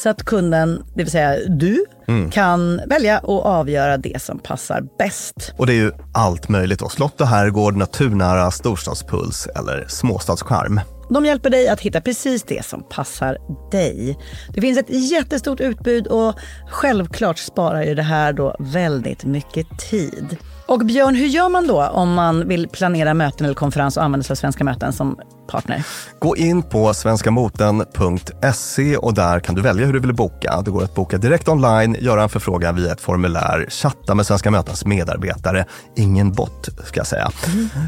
så att kunden, det vill säga du, kan välja och avgöra det som passar bäst. Och det är ju allt möjligt då. Slott och herrgård, naturnära storstadspuls eller småstadscharm. De hjälper dig att hitta precis det som passar dig. Det finns ett jättestort utbud och självklart sparar ju det här då väldigt mycket tid. Och Björn, hur gör man då om man vill planera möten eller konferens och använda sig av Svenska möten som partner? Gå in på svenskamoten.se och där kan du välja hur du vill boka. Det går att boka direkt online, göra en förfrågan via ett formulär, chatta med Svenska mötens medarbetare, ingen bot ska jag säga,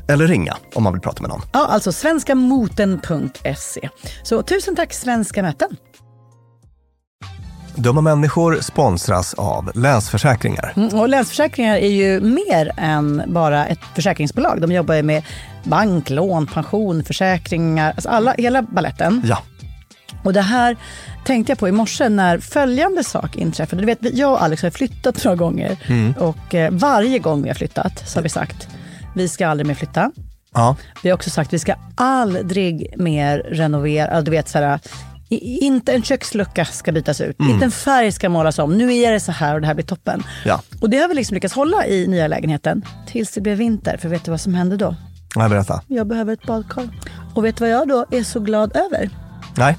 eller ringa om man vill prata med någon. Ja, alltså svenskamoten.se. Så tusen tack Svenska möten. Dumma människor sponsras av Länsförsäkringar. Mm, Och Länsförsäkringar är ju mer än bara ett försäkringsbolag. De jobbar ju med bank, lån, pension, försäkringar, alltså alla, hela balletten. Ja, Och det här tänkte jag på i morse när följande sak inträffade. Du vet, jag och Alex har flyttat några gånger och eh, varje gång vi har flyttat så har vi sagt vi ska aldrig mer flytta. ja. Vi har också sagt vi ska aldrig mer renovera. Du vet, så här, i- inte en kökslucka ska bytas ut, inte en färg ska målas om. Nu är det så här och det här blir toppen. Ja. Och det har vi liksom lyckats hålla i nya lägenheten tills det blev vinter. För vet du vad som hände då? Nej, berätta. Jag behöver ett badkar. Och vet du vad jag då är så glad över? Nej.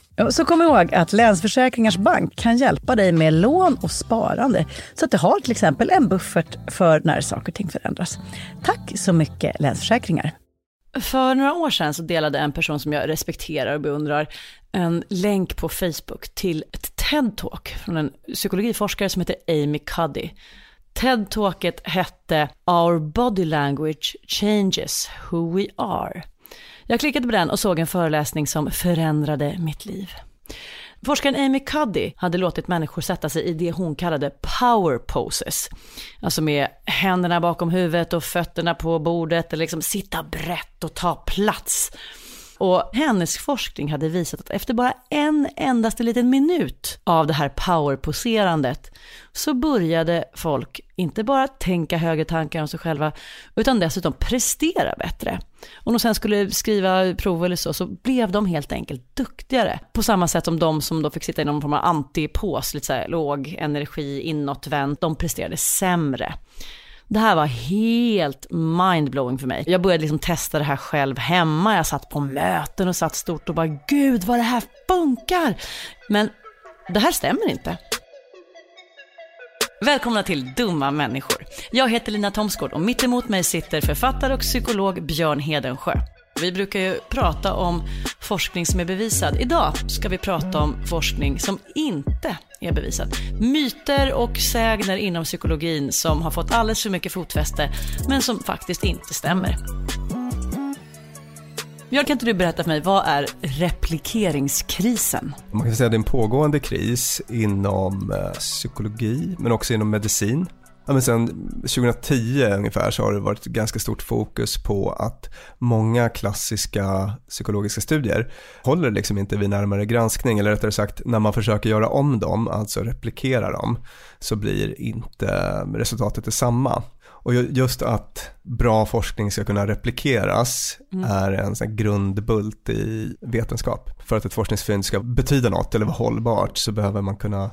Så kom ihåg att Länsförsäkringars Bank kan hjälpa dig med lån och sparande. Så att du har till exempel en buffert för när saker och ting förändras. Tack så mycket Länsförsäkringar. För några år sedan så delade en person som jag respekterar och beundrar en länk på Facebook till ett TED-talk från en psykologiforskare som heter Amy Cuddy. TED-talket hette Our Body Language Changes Who We Are. Jag klickade på den och såg en föreläsning som förändrade mitt liv. Forskaren Amy Cuddy hade låtit människor sätta sig i det hon kallade power poses. Alltså med händerna bakom huvudet och fötterna på bordet eller liksom sitta brett och ta plats. Och hennes forskning hade visat att efter bara en endaste liten minut av det här powerposerandet så började folk inte bara tänka högre tankar om sig själva, utan dessutom prestera bättre. Om de sen skulle skriva prov eller så, så blev de helt enkelt duktigare. På samma sätt som de som då fick sitta i någon form av antipås, lite så här låg energi, inåtvänt, de presterade sämre. Det här var helt mindblowing för mig. Jag började liksom testa det här själv hemma. Jag satt på möten och satt stort och bara gud vad det här funkar. Men det här stämmer inte. Välkomna till Dumma människor. Jag heter Lina Thomsgård och mitt emot mig sitter författare och psykolog Björn Hedensjö. Vi brukar ju prata om forskning som är bevisad. Idag ska vi prata om forskning som inte är bevisad. Myter och sägner inom psykologin som har fått alldeles för mycket fotfäste men som faktiskt inte stämmer. Björn, kan inte du berätta för mig, vad är replikeringskrisen? Man kan säga att det är en pågående kris inom eh, psykologi men också inom medicin. Ja, men sen 2010 ungefär så har det varit ganska stort fokus på att många klassiska psykologiska studier håller liksom inte vid närmare granskning eller rättare sagt när man försöker göra om dem, alltså replikera dem, så blir inte resultatet detsamma. Och just att bra forskning ska kunna replikeras mm. är en sån grundbult i vetenskap. För att ett forskningsfynd ska betyda något eller vara hållbart så behöver man kunna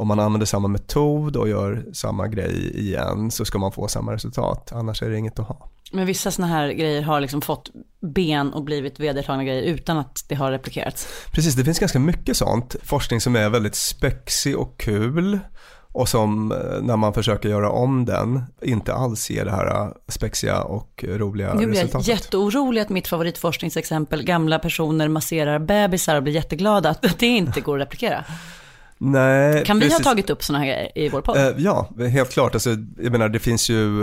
om man använder samma metod och gör samma grej igen så ska man få samma resultat, annars är det inget att ha. Men vissa sådana här grejer har liksom fått ben och blivit vedertagna grejer utan att det har replikerats. Precis, det finns ganska mycket sånt. Forskning som är väldigt spexig och kul och som eh, när man försöker göra om den inte alls ger det här eh, spexiga och roliga nu resultatet. Jag jätteorolig att mitt favoritforskningsexempel, gamla personer masserar bebisar och blir jätteglada, att det inte går att replikera. Nej, kan vi precis. ha tagit upp sådana här grejer i vår podd? Uh, ja, helt klart. Alltså, jag menar, det finns ju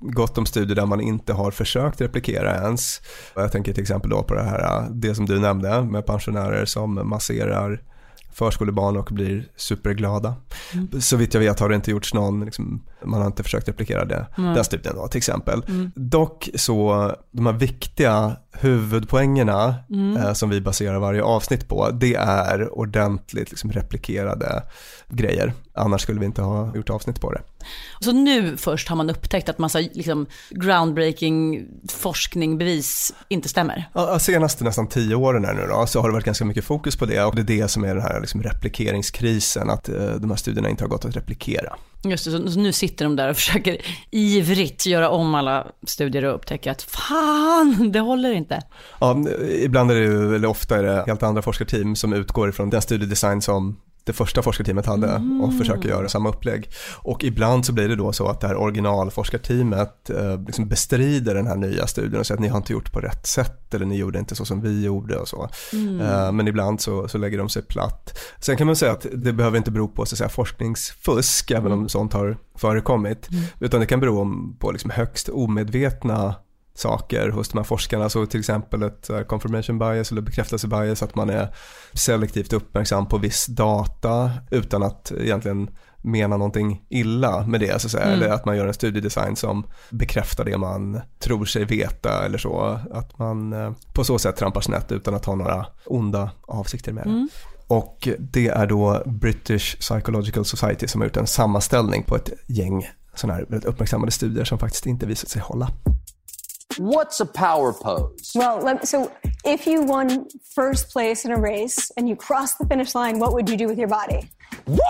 gott om studier där man inte har försökt replikera ens. Jag tänker till exempel då på det här, det som du nämnde med pensionärer som masserar förskolebarn och blir superglada. Mm. Så vitt jag vet har det inte gjorts någon, liksom, man har inte försökt replikera det, mm. den studien då till exempel. Mm. Dock så, de här viktiga huvudpoängerna mm. eh, som vi baserar varje avsnitt på, det är ordentligt liksom, replikerade grejer. Annars skulle vi inte ha gjort avsnitt på det. Så nu först har man upptäckt att massa liksom, groundbreaking forskning, bevis inte stämmer? Ja, senaste nästan tio åren här nu då, så har det varit ganska mycket fokus på det och det är det som är den här liksom, replikeringskrisen, att eh, de här studierna inte har gått att replikera. Just det, så nu sitter de där och försöker ivrigt göra om alla studier och upptäcker att fan, det håller inte. Ja, ibland är det ju, eller ofta är det helt andra forskarteam som utgår ifrån den studiedesign som det första forskarteamet hade mm. och försöker göra samma upplägg. Och ibland så blir det då så att det här originalforskarteamet eh, liksom bestrider den här nya studien och säger att ni har inte gjort på rätt sätt eller ni gjorde inte så som vi gjorde och så. Mm. Eh, men ibland så, så lägger de sig platt. Sen kan man säga att det behöver inte bero på så att säga, forskningsfusk, även om mm. sånt har förekommit, mm. utan det kan bero på liksom högst omedvetna saker hos de här forskarna. Så till exempel ett uh, confirmation bias eller bekräftelsebias, att man är selektivt uppmärksam på viss data utan att egentligen mena någonting illa med det så att säga. Mm. Eller att man gör en studiedesign som bekräftar det man tror sig veta eller så. Att man uh, på så sätt trampar snett utan att ha några onda avsikter med det. Mm. Och det är då British Psychological Society som har gjort en sammanställning på ett gäng sådana här väldigt uppmärksammade studier som faktiskt inte visat sig hålla. What's a power pose? Well, let, so if you won first place in a race and you crossed the finish line, what would you do with your body? Woo!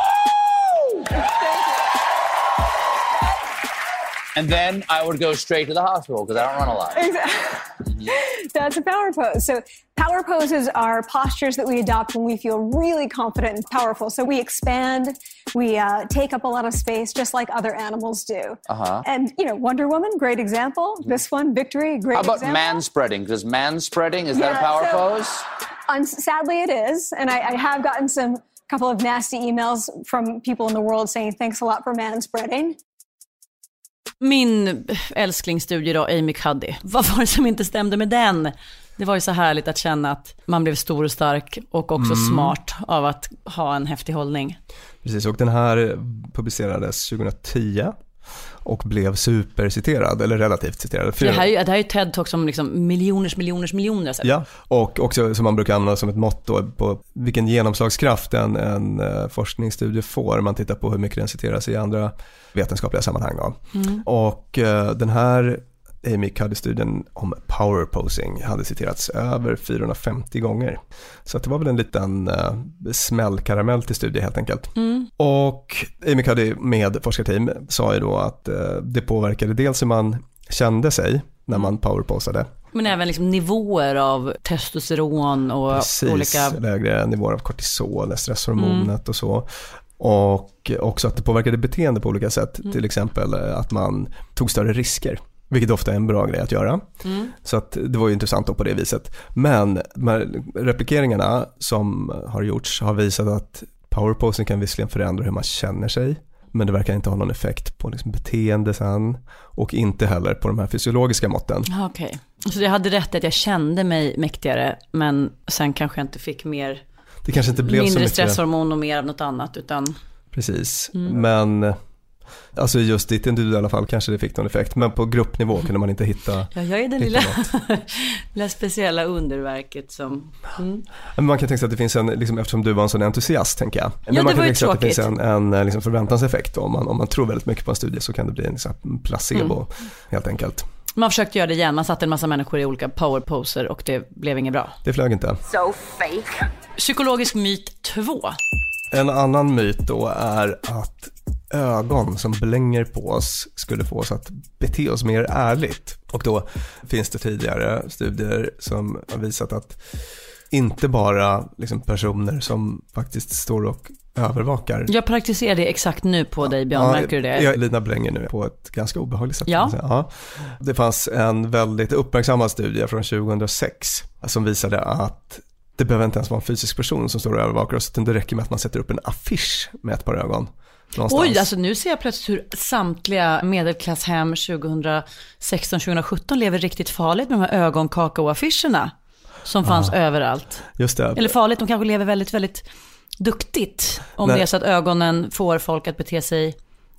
And then I would go straight to the hospital because I don't run a lot. Exactly. That's a power pose. So power poses are postures that we adopt when we feel really confident and powerful. So we expand, we uh, take up a lot of space, just like other animals do. Uh-huh. And you know, Wonder Woman, great example. Mm-hmm. This one, Victory, great. Example. How about example. man spreading? Because man spreading is yeah, that a power so, pose? Um, sadly, it is, and I, I have gotten some couple of nasty emails from people in the world saying thanks a lot for man spreading. Min älsklingsstudie då, Amy Cuddy. Vad var det som inte stämde med den? Det var ju så härligt att känna att man blev stor och stark och också mm. smart av att ha en häftig hållning. Precis, och den här publicerades 2010 och blev superciterad, eller relativt citerad. Det här, är, det här är ju TED-talk som liksom miljoners, miljoners, miljoner sett. Ja, och också som man brukar använda som ett mått på vilken genomslagskraft en, en uh, forskningsstudie får. Man tittar på hur mycket den citeras i andra vetenskapliga sammanhang. Mm. Och uh, den här Amy Cuddy-studien om power posing hade citerats över 450 gånger. Så det var väl en liten uh, smällkaramell till studie helt enkelt. Mm. Och Amy Cuddy med forskarteam sa ju då att uh, det påverkade dels hur man kände sig när man powerposade. Men även liksom nivåer av testosteron och Precis, olika... lägre nivåer av kortisol, stresshormonet mm. och så. Och också att det påverkade beteende på olika sätt. Mm. Till exempel att man tog större risker. Vilket ofta är en bra grej att göra. Mm. Så att det var ju intressant då på det viset. Men de replikeringarna som har gjorts har visat att powerposing kan visserligen förändra hur man känner sig. Men det verkar inte ha någon effekt på liksom beteende sen. Och inte heller på de här fysiologiska måtten. Okej, okay. så jag hade rätt att jag kände mig mäktigare. Men sen kanske jag inte fick mer. Det kanske inte blev mindre så mycket. stresshormon och mer av något annat. Utan... Precis, mm. men Alltså just ditt individuella fall kanske det fick någon effekt, men på gruppnivå kunde man inte hitta Ja, jag är det lilla, lilla speciella underverket som... Mm. Men man kan tänka sig att det finns en, liksom, eftersom du var en sån entusiast tänker jag. Men ja, man kan tänka sig att det finns en, en liksom, förväntanseffekt. Om man, om man tror väldigt mycket på en studie så kan det bli en liksom, placebo mm. helt enkelt. Man försökte göra det igen, man satte en massa människor i olika powerposer och det blev inget bra. Det flög inte. So fake. Psykologisk myt 2. En annan myt då är att ögon som blänger på oss skulle få oss att bete oss mer ärligt. Och då finns det tidigare studier som har visat att inte bara liksom personer som faktiskt står och övervakar. Jag praktiserar det exakt nu på dig Björn, ja, märker du det? Jag, Lina blänger nu på ett ganska obehagligt sätt. Ja. ja. Det fanns en väldigt uppmärksammad studie från 2006 som visade att det behöver inte ens vara en fysisk person som står och övervakar oss, utan det räcker med att man sätter upp en affisch med ett par ögon. Någonstans. Oj, alltså nu ser jag plötsligt hur samtliga medelklasshem 2016-2017 lever riktigt farligt med de här ögonkakaoaffischerna som fanns ja. överallt. Just det. Eller farligt, de kanske lever väldigt, väldigt duktigt om Nej. det är så att ögonen får folk att bete sig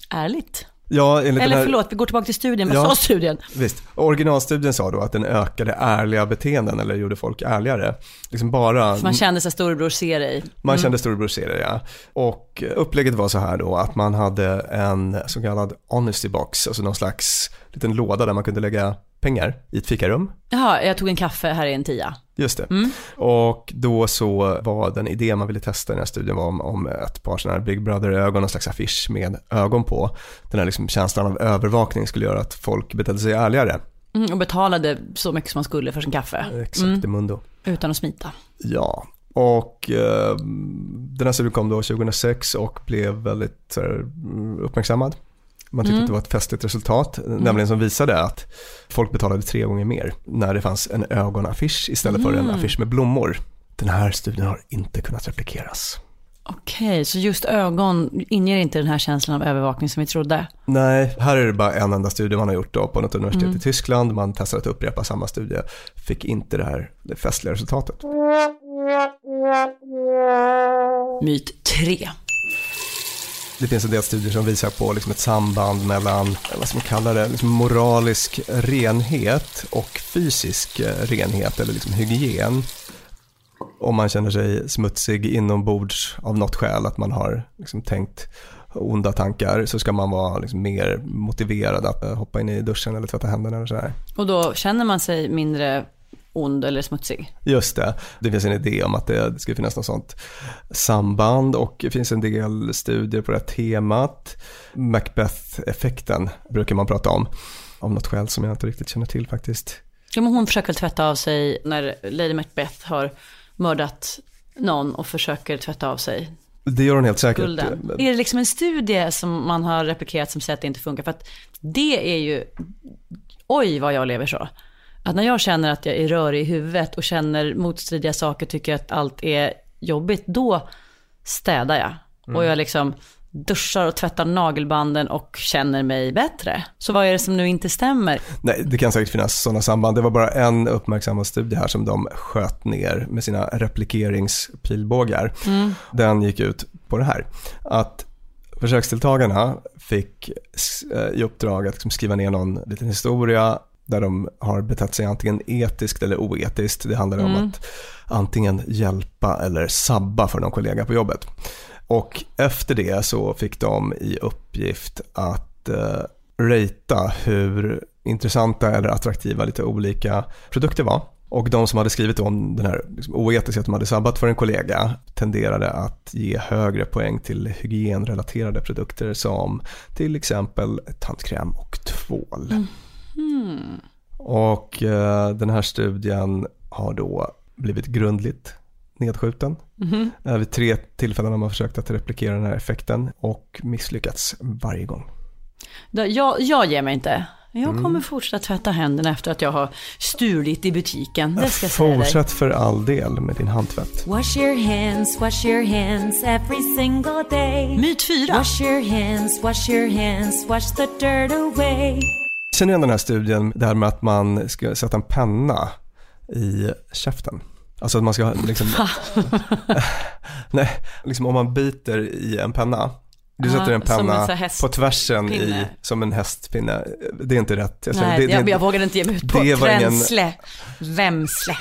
ärligt. Ja, Eller här... förlåt, vi går tillbaka till studien. Vad ja, sa studien? Visst, originalstudien sa då att den ökade ärliga beteenden eller gjorde folk ärligare. Liksom bara... man kände sig storebror ser dig. Mm. Man kände storebror ser dig, ja. Och upplägget var så här då att man hade en så kallad honesty box, alltså någon slags liten låda där man kunde lägga pengar i ett fikarum. Jaha, jag tog en kaffe, här är en tia. Just det. Mm. Och då så var den idé man ville testa i den här studien var om, om ett par sådana här Big Brother-ögon, någon slags affisch med ögon på. Den här liksom känslan av övervakning skulle göra att folk betedde sig ärligare. Mm, och betalade så mycket som man skulle för sin kaffe. Exakt, mm. mundo. Utan att smita. Ja, och eh, den här studien kom då 2006 och blev väldigt här, uppmärksammad. Man tyckte mm. att det var ett festligt resultat, mm. nämligen som visade att folk betalade tre gånger mer när det fanns en ögonaffisch istället för en mm. affisch med blommor. Den här studien har inte kunnat replikeras. Okej, så just ögon inger inte den här känslan av övervakning som vi trodde? Nej, här är det bara en enda studie man har gjort då på något universitet mm. i Tyskland. Man testade att upprepa samma studie, fick inte det här det festliga resultatet. Myt 3. Det finns en del studier som visar på liksom ett samband mellan, eh, vad ska man kalla det, liksom moralisk renhet och fysisk eh, renhet eller liksom hygien. Om man känner sig smutsig inombords av något skäl, att man har liksom tänkt onda tankar så ska man vara liksom mer motiverad att eh, hoppa in i duschen eller tvätta händerna eller sådär. Och då känner man sig mindre ond eller smutsig. Just det, det finns en idé om att det ska finnas något sånt samband och det finns en del studier på det här temat. Macbeth-effekten brukar man prata om, av något skäl som jag inte riktigt känner till faktiskt. Ja, men hon försöker tvätta av sig när Lady Macbeth har mördat någon och försöker tvätta av sig. Det gör hon helt säkert. Skulden. Är det liksom en studie som man har replikerat som säger att det inte funkar? För att det är ju, oj vad jag lever så. Att när jag känner att jag är rörig i huvudet och känner motstridiga saker, tycker att allt är jobbigt, då städar jag. Mm. Och jag liksom duschar och tvättar nagelbanden och känner mig bättre. Så vad är det som nu inte stämmer? Nej, det kan säkert finnas sådana samband. Det var bara en uppmärksammad studie här som de sköt ner med sina replikeringspilbågar. Mm. Den gick ut på det här, att försöksdeltagarna fick eh, i uppdrag att liksom skriva ner någon liten historia där de har betett sig antingen etiskt eller oetiskt. Det handlar om att antingen hjälpa eller sabba för någon kollega på jobbet. Och efter det så fick de i uppgift att eh, ratea hur intressanta eller attraktiva lite olika produkter var. Och de som hade skrivit om den här liksom, oetiska att de hade sabbat för en kollega tenderade att ge högre poäng till hygienrelaterade produkter som till exempel tandkräm och tvål. Mm. Och eh, den här studien har då blivit grundligt nedskjuten. Mhm. Eh, vid tre tillfällen har man försökt att replikera den här effekten och misslyckats varje gång. Jag, jag ger mig inte. Jag Mm. kommer fortsätta tvätta händerna efter att jag har stulit i butiken. Det ska jag säga dig. Fortsätt för all del med din handtvätt. Wash your hands, wash your hands every single day. Myt fyra. Wash your hands, wash your hands, wash the dirt away. Känner igen den här studien, det här med att man ska sätta en penna i käften. Alltså att man ska liksom, nej, liksom om man biter i en penna. Du sätter en en penna här på tvärsen i, som en hästpinne. Det är inte rätt. Jag Nej, det, det, jag, jag vågade inte ge mig ut på det var ingen- Tränsle, Vämsle.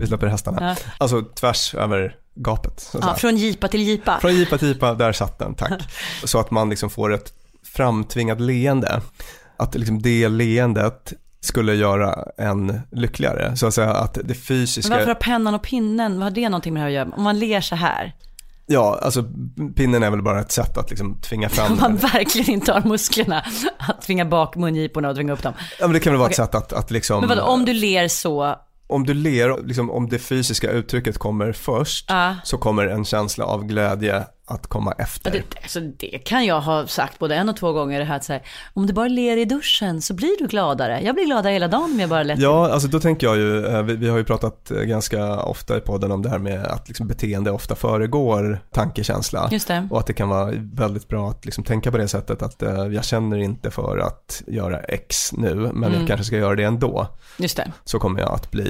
Vi släpper hästarna. Ja. Alltså tvärs över gapet. Ja, från jipa till jipa. Från jipa till jipa, där satt den, tack. Så att man liksom får ett framtvingat leende. Att liksom det leendet skulle göra en lyckligare. Så att säga att det Men fysiska... varför har pennan och pinnen, vad har det någonting med det här att göra? Om man ler så här, Ja, alltså pinnen är väl bara ett sätt att liksom tvinga fram man den. verkligen inte har musklerna att tvinga bak mungiporna och tvinga upp dem. Ja, men det kan väl vara ett Okej. sätt att, att liksom... Men vadå, om du ler så, om du ler, liksom, om det fysiska uttrycket kommer först, Ja. så kommer en känsla av glädje att komma efter. Det, alltså det kan jag ha sagt både en och två gånger, det här att säga, om du bara ler i duschen så blir du gladare. Jag blir gladare hela dagen om jag bara lätt Ja, alltså då tänker jag ju, eh, vi, vi har ju pratat eh, ganska ofta i podden om det här med att liksom beteende ofta föregår tankekänsla. Just det. Och att det kan vara väldigt bra att liksom tänka på det sättet att eh, jag känner inte för att göra X nu, men Mm. jag kanske ska göra det ändå. Just det. Så kommer jag att bli.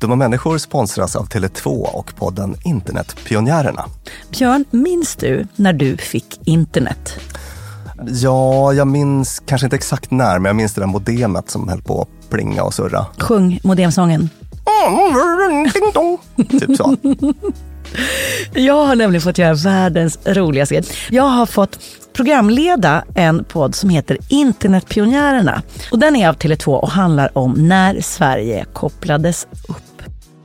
Dumma människor sponsras av Tele2 och podden Internetpionjärerna. Björn, minns du när du fick internet? Ja, jag minns kanske inte exakt när, men jag minns det där modemet som höll på att plinga och surra. Sjung modemsången. Ding dong. Typ så. Jag har nämligen fått göra världens roligaste grej. Jag har fått programleda en podd som heter Internetpionjärerna. Och den är av Tele2 och handlar om när Sverige kopplades upp.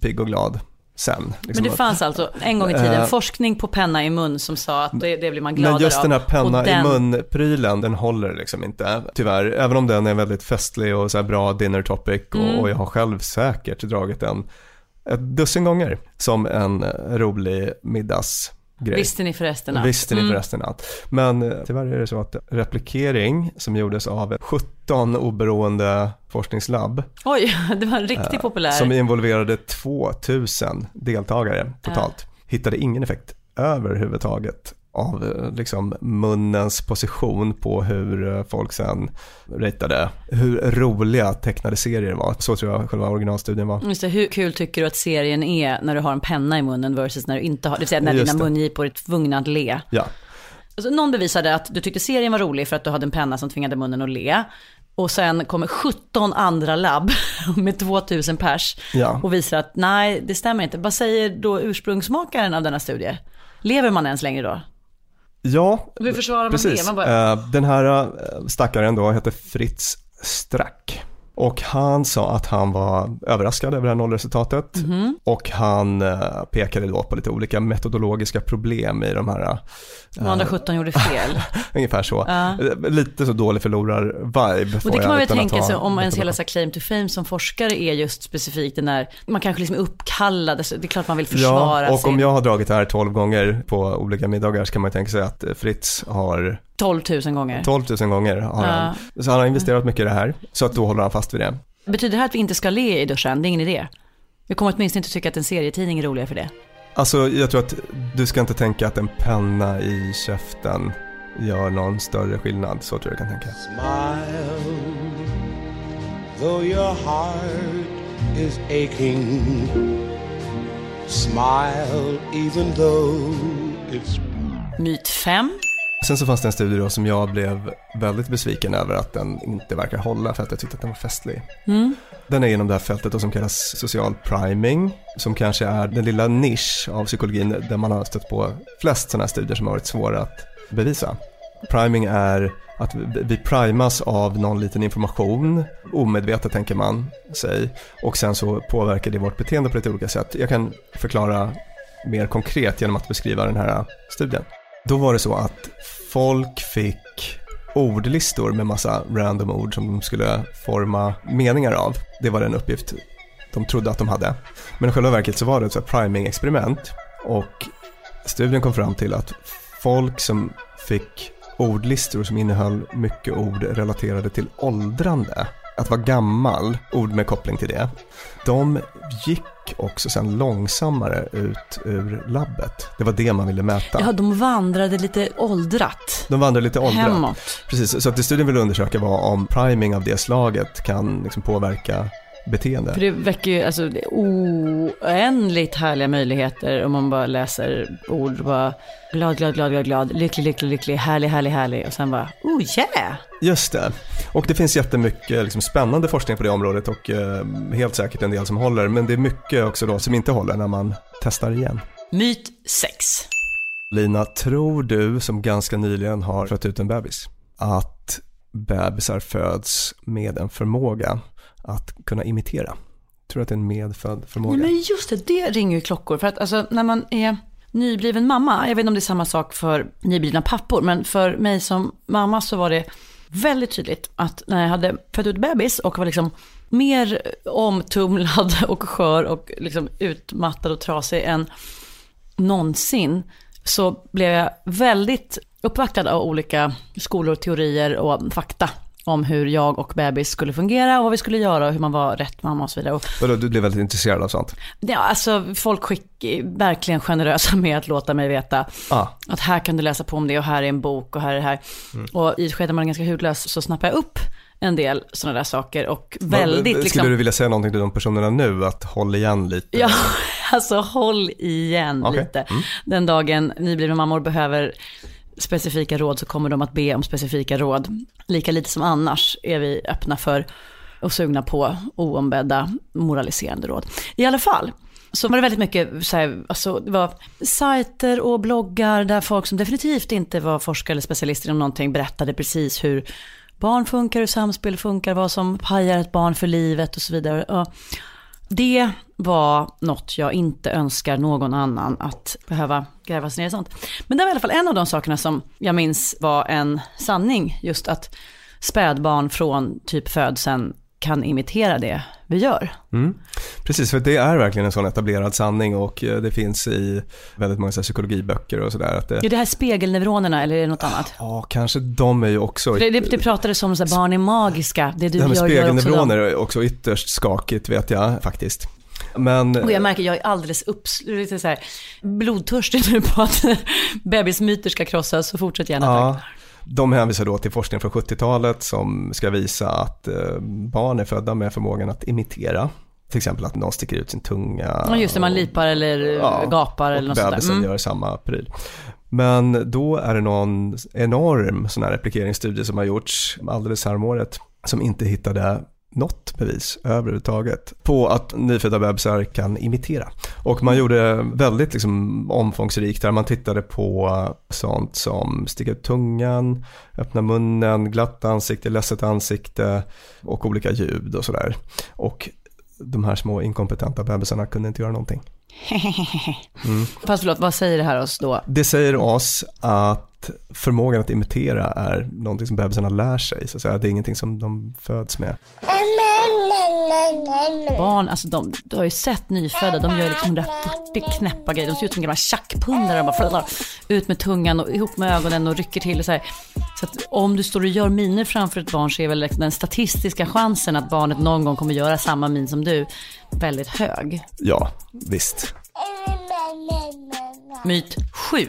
Pigg och glad sen. Men det fanns alltså en gång i tiden Eh, forskning på penna i mun som sa att det, det blir man gladare Men just den här av. penna den- i mun-prylen, den håller liksom inte. Tyvärr, även om den är väldigt festlig och så bra dinner topic och, Mm. och jag har själv säkert dragit den ett dussin gånger som en eh, rolig middagsgrej. Visste ni förresten att? Visste ni Mm. förresten att. Men eh, tyvärr är det så att replikering som gjordes av 17 oberoende forskningslabb Oj, det var en riktigt eh, populär. som involverade 2000 deltagare totalt. Hittade ingen effekt överhuvudtaget av eh, liksom munnens position på hur eh, folk sen ratade hur roliga tecknade serier var. Så tror jag själva originalstudien var. Just det, hur kul tycker du att serien är när du har en penna i munnen versus när du inte har, det vill säga när Just dina mungipor är tvungna att le. Ja, Alltså, någon bevisade att du tyckte serien var rolig för att du hade en penna som tvingade munnen att le. Och sen kommer 17 andra labb med 2000 pers Ja. och visar att nej, det stämmer inte. Vad säger då ursprungsmakaren av denna studie? Lever man ens längre då? Ja Hur försvarar man precis. det? Man bara, Eh, Den här eh, stackaren då heter Fritz Strack. Och han sa att han var överraskad över det här nollresultatet. Mhm. Och han eh, pekade då på lite olika metodologiska problem i de här. eh, De andra 17 gjorde fel. Ungefär så. Eh, Lite så dålig förlorar-vibe. Och det kan man väl tänka sig om ens hela så claim to fame som forskare är just specifikt den där, man kanske liksom är uppkallad, det är klart man vill försvara Ja, och sin om jag har dragit det här 12 gånger på olika middagar så kan man tänka sig att eh, Fritz har 12 000 gånger. 12 000 gånger har Ja. han. Så han har investerat mycket i det här, så att då håller han fast vid det. Betyder det här att vi inte ska le i duschen? Det är ingen idé. Vi kommer åtminstone inte tycka att en serietidning är roligare för det. Alltså jag tror att du ska inte tänka att en penna i käften gör någon större skillnad, så tror jag du kan tänka. Smile, though your heart is aching. Smile, even though it's Myt 5. Sen så fanns det en studie då som jag blev väldigt besviken över att den inte verkar hålla för att jag tyckte att den var festlig. Mm. Den är inom det här fältet då som kallas social priming, som kanske är den lilla nisch av psykologin där man har stött på flest sådana här studier som har varit svåra att bevisa. Priming är att vi- primas av någon liten information, omedvetet tänker man sig, och sen så påverkar det vårt beteende på lite olika sätt. Jag kan förklara mer konkret genom att beskriva den här studien. Då var det så att folk fick ordlistor med massa random ord som de skulle forma meningar av. Det var den uppgift de trodde att de hade. Men i själva verket så var det ett så här priming-experiment och studien kom fram till att folk som fick ordlistor som innehöll mycket ord relaterade till åldrande, att vara gammal, ord med koppling till det, de gick också sen långsammare ut ur labbet. Det var det man ville mäta. Ja, de vandrade lite åldrat. De vandrar lite åldrar. Hemåt. Precis, så att det studien ville undersöka var om priming av det slaget kan liksom påverka beteende. För det väcker ju alltså, det oändligt härliga möjligheter om man bara läser ord. Bara glad, glad, glad, glad, glad, lycklig, lycklig, lycklig, härlig, härlig, härlig. Och sen bara, oh yeah! Just det. Och det finns jättemycket liksom, spännande forskning på det området och eh, helt säkert en del som håller. Men det är mycket också då som inte håller när man testar igen. Myt 6. Lina, tror du som ganska nyligen har fött ut en bebis att bebisar föds med en förmåga att kunna imitera? Tror du att det är en medfödd förmåga? Nej, men just det, det ringer ju klockor. För att alltså, när man är nybliven mamma, jag vet inte om det är samma sak för nyblivna pappor, men för mig som mamma så var det väldigt tydligt att när jag hade fött ut bebis och var liksom mer omtumlad och skör och liksom utmattad och trasig än någonsin så blev jag väldigt uppvaktad av olika skolor, teorier och fakta om hur jag och bebis skulle fungera och vad vi skulle göra och hur man var rätt mamma och så vidare. Och Vadå, du blev väldigt intresserad av sånt? Ja, alltså folk skick, verkligen generösa med att låta mig veta Ah. att här kan du läsa på om det och här är en bok och här är det här. Mm. Och i ett skede man är ganska hudlös så snappar jag upp en del sådana där saker och väldigt Skulle liksom, du vilja säga någonting till de personerna nu, att håll igen lite? ja, alltså håll igen Okej. lite. Mm. Den dagen nyblivna mammor behöver specifika råd så kommer de att be om specifika råd. Lika lite som annars är vi öppna för och sugna på oombedda moraliserande råd. I alla fall, så var det väldigt mycket så här, alltså det var sajter och bloggar där folk som definitivt inte var forskare eller specialister inom någonting berättade precis hur barn funkar, hur samspel funkar, vad som pajar ett barn för livet och så vidare. Och det var något jag inte önskar någon annan att behöva gräva sig ner i sånt. Men det var i alla fall en av de sakerna som jag minns var en sanning, just att spädbarn från typ födseln kan imitera det vi gör. Mm. Precis, för det är verkligen en sån etablerad sanning och eh, det finns i väldigt många så psykologiböcker och sådär. att det- Är det här spegelneuronerna eller är det något annat? Ja, kanske de är ju också... För det, det pratades om att barn är magiska, det du det här med gör gör också spegelneuroner är också ytterst skakigt vet jag faktiskt. Men Och jag märker, jag är alldeles upps, lite så här, blodtörstig nu på att bebismyter ska krossas, så fortsätt gärna. tack. Ja, de hänvisar då till forskning från 70-talet som ska visa att eh, barn är födda med förmågan att imitera. Till exempel att någon sticker ut sin tunga. Ja, just det, man lipar eller gapar eller något sånt där. Mm. gör samma pryl. Men då är det någon enorm sån här replikeringsstudie som har gjorts alldeles häromåret som inte hittade något bevis överhuvudtaget på att nyfödda bebisar kan imitera. Och man gjorde väldigt liksom omfångsrikt där man tittade på sånt som sticka ut tungan, öppna munnen, glatt ansikte, ledset ansikte och olika ljud och sådär. Och de här små inkompetenta bebisarna kunde inte göra någonting. Mm. Fast förlåt, vad säger det här oss då? Det säger oss att förmågan att imitera är någonting som bebisarna lär sig. Så att säga. Det är ingenting som de föds med. Barn, alltså de, du har ju sett nyfödda, de gör liksom 140 knäppa grejer. De ser ut som gamla tjackpundare. De bara flyttar ut med tungan och ihop med ögonen och rycker till. Och så här. så att om du står och gör miner framför ett barn så är väl den statistiska chansen att barnet någon gång kommer göra samma min som du väldigt hög. Ja, visst. Myt 7.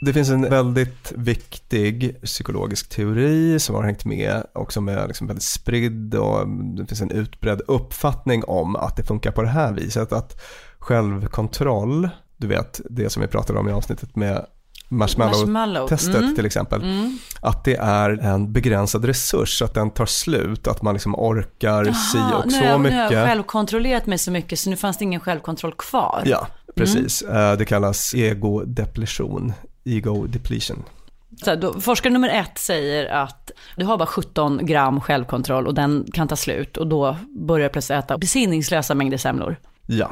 Det finns en väldigt viktig psykologisk teori som har hängt med och som är liksom väldigt spridd och det finns en utbredd uppfattning om att det funkar på det här viset. Att självkontroll, du vet det som vi pratade om i avsnittet med marshmallow-testet mm. till exempel. Mm. Att det är en begränsad resurs, att den tar slut, att man liksom orkar Aha, si och så mycket. Nu har jag självkontrollerat mig så mycket så nu fanns det ingen självkontroll kvar. Ja, precis. Mm. Det kallas egodepletion ego depletion. Så då, forskare nummer ett säger att du har bara 17 gram självkontroll och den kan ta slut och då börjar du plötsligt äta besinningslösa mängder semlor. Ja,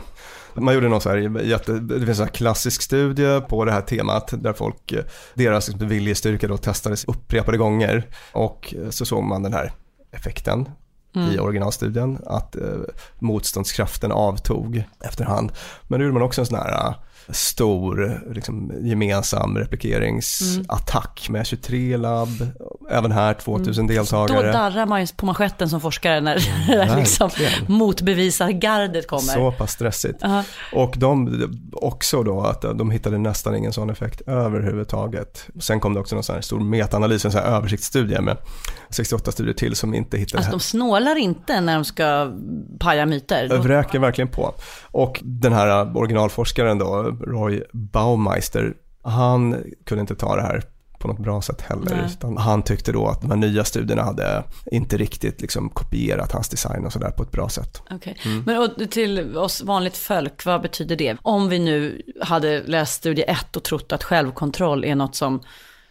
man gjorde någon så här, jätte, det finns en klassisk studie på det här temat där folk, deras liksom viljestyrka då testades upprepade gånger och så såg man den här effekten mm. i originalstudien, att eh, motståndskraften avtog efterhand. Men nu gjorde man också en sån här stor liksom, gemensam replikeringsattack mm. med 23 labb, även här 2000 mm. deltagare. Då darrar man ju på manschetten som forskare när mm, liksom motbevisargardet kommer. Så pass stressigt. Uh -huh. Och de också då att de hittade nästan ingen sån effekt överhuvudtaget. Sen kom det också någon sån här stor metaanalys, en sån här översiktsstudie med 68 studier till som inte hittade Alltså de snålar inte när de ska paja myter? De vräker verkligen på. Och den här originalforskaren då, Roy Baumeister, han kunde inte ta det här på något bra sätt heller. han tyckte då att de här nya studierna hade inte riktigt liksom kopierat hans design och sådär på ett bra sätt. Okay. Mm. Men och till oss vanligt folk, vad betyder det? Om vi nu hade läst studie 1 och trott att självkontroll är något som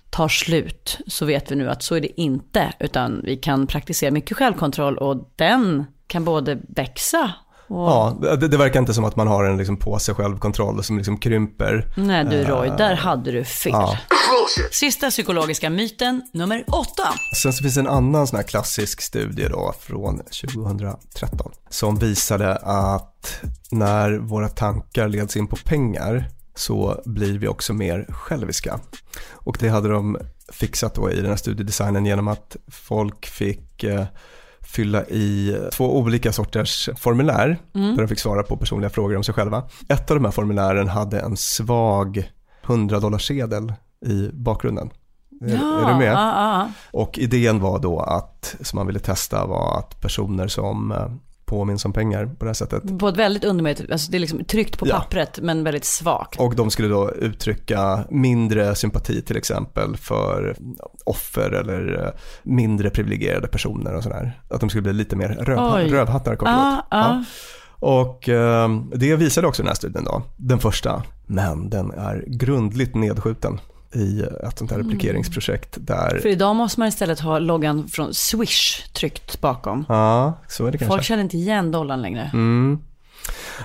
tar slut, så vet vi nu att så är det inte, utan vi kan praktisera mycket självkontroll och den kan både växa Ja, det, det, verkar inte som att man har en liksom påse självkontroll som liksom krymper. Nej du Roy, uh, där hade du fel. Ja. Sista psykologiska myten, nummer åtta. Sen så finns en annan sån här klassisk studie då från 2013 som visade att när våra tankar leds in på pengar så blir vi också mer själviska. Och det hade de fixat då i den här studiedesignen genom att folk fick eh, fylla i två olika sorters formulär mm. där de fick svara på personliga frågor om sig själva. Ett av de här formulären hade en svag 100 dollarsedel i bakgrunden. Är, ja, är, du med? Ah, ah. Och idén var då att, som man ville testa var att personer som eh, påminns om pengar på det här sättet. På ett väldigt undermedvetet, alltså det är liksom tryckt på ja. pappret men väldigt svagt. Och de skulle då uttrycka mindre sympati till exempel för offer eller eh, mindre privilegierade personer och sådär. Att de skulle bli lite mer röv, rövhattar kort och ah, ah. Ja. Och eh, det visade också den här studien då, den första, men den är grundligt nedskjuten i ett sånt här mm. replikeringsprojekt där... För idag måste man istället ha loggan från Swish tryckt bakom. Ja, så är det kanske. Folk känner inte igen dollarn längre. Mm.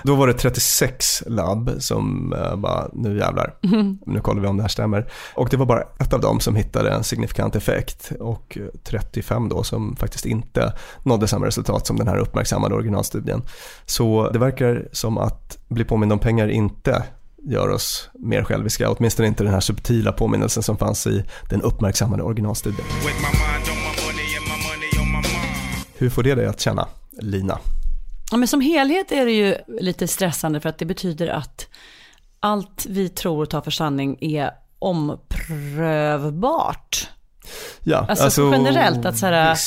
Då var det 36 labb som uh, bara, nu jävlar, mm. nu kollar vi om det här stämmer. Och det var bara ett av dem som hittade en signifikant effekt och 35 då som faktiskt inte nådde samma resultat som den här uppmärksammade originalstudien. Så det verkar som att bli påmind om pengar inte gör oss mer själviska, åtminstone inte den här subtila påminnelsen som fanns i den uppmärksammade originalstudien. Hur får det dig att känna, Lina? Ja, men som helhet är det ju lite stressande för att det betyder att allt vi tror och tar för sanning är omprövbart. Ja, alltså, alltså generellt att så här,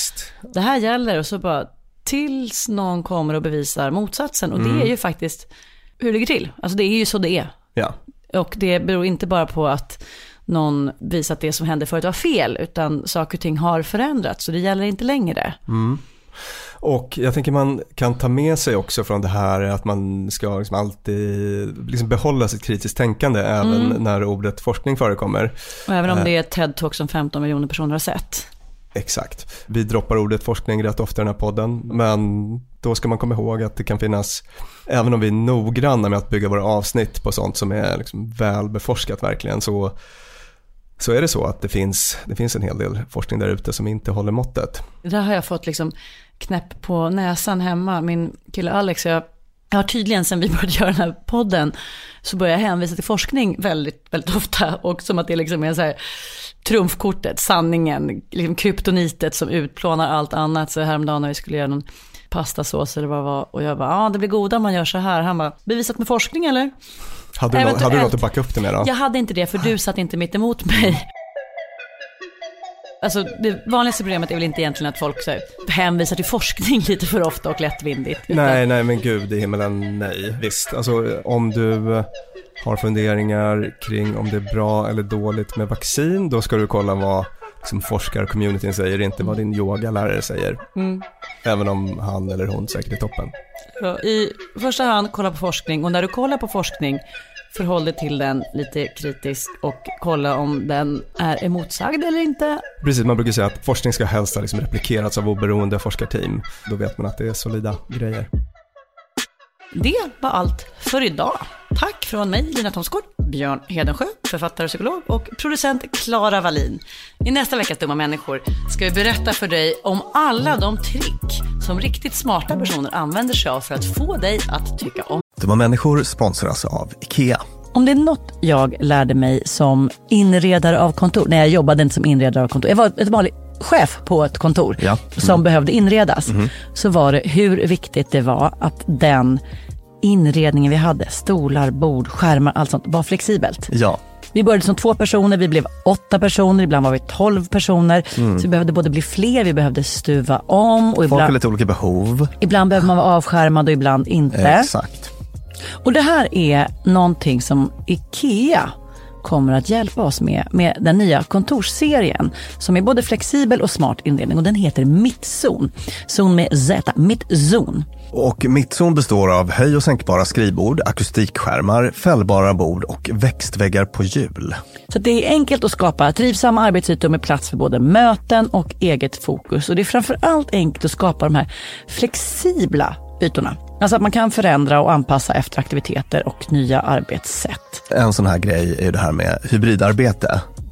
det här gäller och så bara tills någon kommer och bevisar motsatsen. Och mm. det är ju faktiskt hur det ligger till. Alltså det är ju så det är. Ja. Och det beror inte bara på att någon visar att det som hände förut var fel, utan saker och ting har förändrats, så det gäller inte längre. Mm. Och jag tänker man kan ta med sig också från det här att man ska liksom alltid liksom behålla sitt kritiskt tänkande även Mm. när ordet forskning förekommer. Och även om Eh, det är ett TED-talk som 15 miljoner personer har sett. Exakt. Vi droppar ordet forskning rätt ofta i den här podden, men då ska man komma ihåg att det kan finnas, även om vi är noggranna med att bygga våra avsnitt på sånt som är liksom välbeforskat verkligen, så, så är det så att det finns, det finns en hel del forskning där ute som inte håller måttet. Där har jag fått liksom knäpp på näsan hemma. Min kille Alex, jag, jag har tydligen sen vi började göra den här podden, så börjar jag hänvisa till forskning väldigt, väldigt ofta. Och som att det liksom är så här trumfkortet, sanningen, liksom kryptonitet som utplånar allt annat. Så häromdagen när vi skulle göra någon pastasås eller vad det var, och jag bara, ja ah, det blir godare om man gör så här. Han bara, bevisat med forskning eller? Hade du, nå- hade du Eventuellt. något att backa upp det med då? Jag hade inte det för du satt inte mitt emot mig. Alltså det vanligaste problemet är väl inte egentligen att folk så här, hänvisar till forskning lite för ofta och lättvindigt. utan- Nej, nej men gud i himmelen, nej. Visst, alltså om du eh, har funderingar kring om det är bra eller dåligt med vaccin, då ska du kolla vad liksom, forskarcommunityn säger, inte vad din yogalärare säger. Mm. Även om han eller hon säkert är toppen. Så I första hand kolla på forskning och när du kollar på forskning förhåll dig till den lite kritiskt och kolla om den är emotsagd eller inte. Precis, man brukar säga att forskning ska helst ha liksom replikerats av oberoende forskarteam. Då vet man att det är solida grejer. Det var allt för idag. Tack från mig, Lina Thomsgård, Björn Hedensjö, författare och psykolog och producent Klara Wallin. I nästa veckas Dumma människor ska vi berätta för dig om alla de trick som riktigt smarta personer använder sig av för att få dig att tycka om. Dumma människor sponsras av IKEA. Om det är något jag lärde mig som inredare av kontor, när jag jobbade inte som inredare av kontor, jag var ett vanligt chef på ett kontor Ja. som behövde inredas, Mhm. så var det hur viktigt det var att den inredningen vi hade, stolar, bord, skärmar, allt sånt, var flexibelt. Ja, Vi började som två personer, vi blev åtta personer, ibland var vi tolv personer. Mm. Så vi behövde både bli fler, vi behövde stuva om och folk har ibland, lite olika behov. ibland behöver man vara avskärmad och ibland inte. Exakt. Och det här är någonting som IKEA kommer att hjälpa oss med, med den nya kontorsserien som är både flexibel och smart inredning och den heter Mittzon. Zon med Z, Mittzon. Och mittzon består av höj och sänkbara skrivbord, akustikskärmar, fällbara bord och växtväggar på hjul. Så det är enkelt att skapa trivsamma arbetsytor med plats för både möten och eget fokus. Och det är framförallt enkelt att skapa de här flexibla ytorna. Alltså att man kan förändra och anpassa efter aktiviteter och nya arbetssätt. En sån här grej är ju det här med hybridarbete.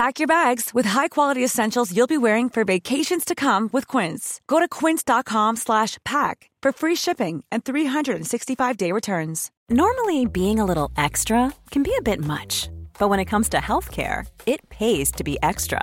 Pack your bags with high-quality essentials you'll be wearing for vacations to come with Quince. Go to quince.com slash pack for free shipping and 365-day returns. Normally, being a little extra can be a bit much, but when it comes to healthcare, it pays to be extra.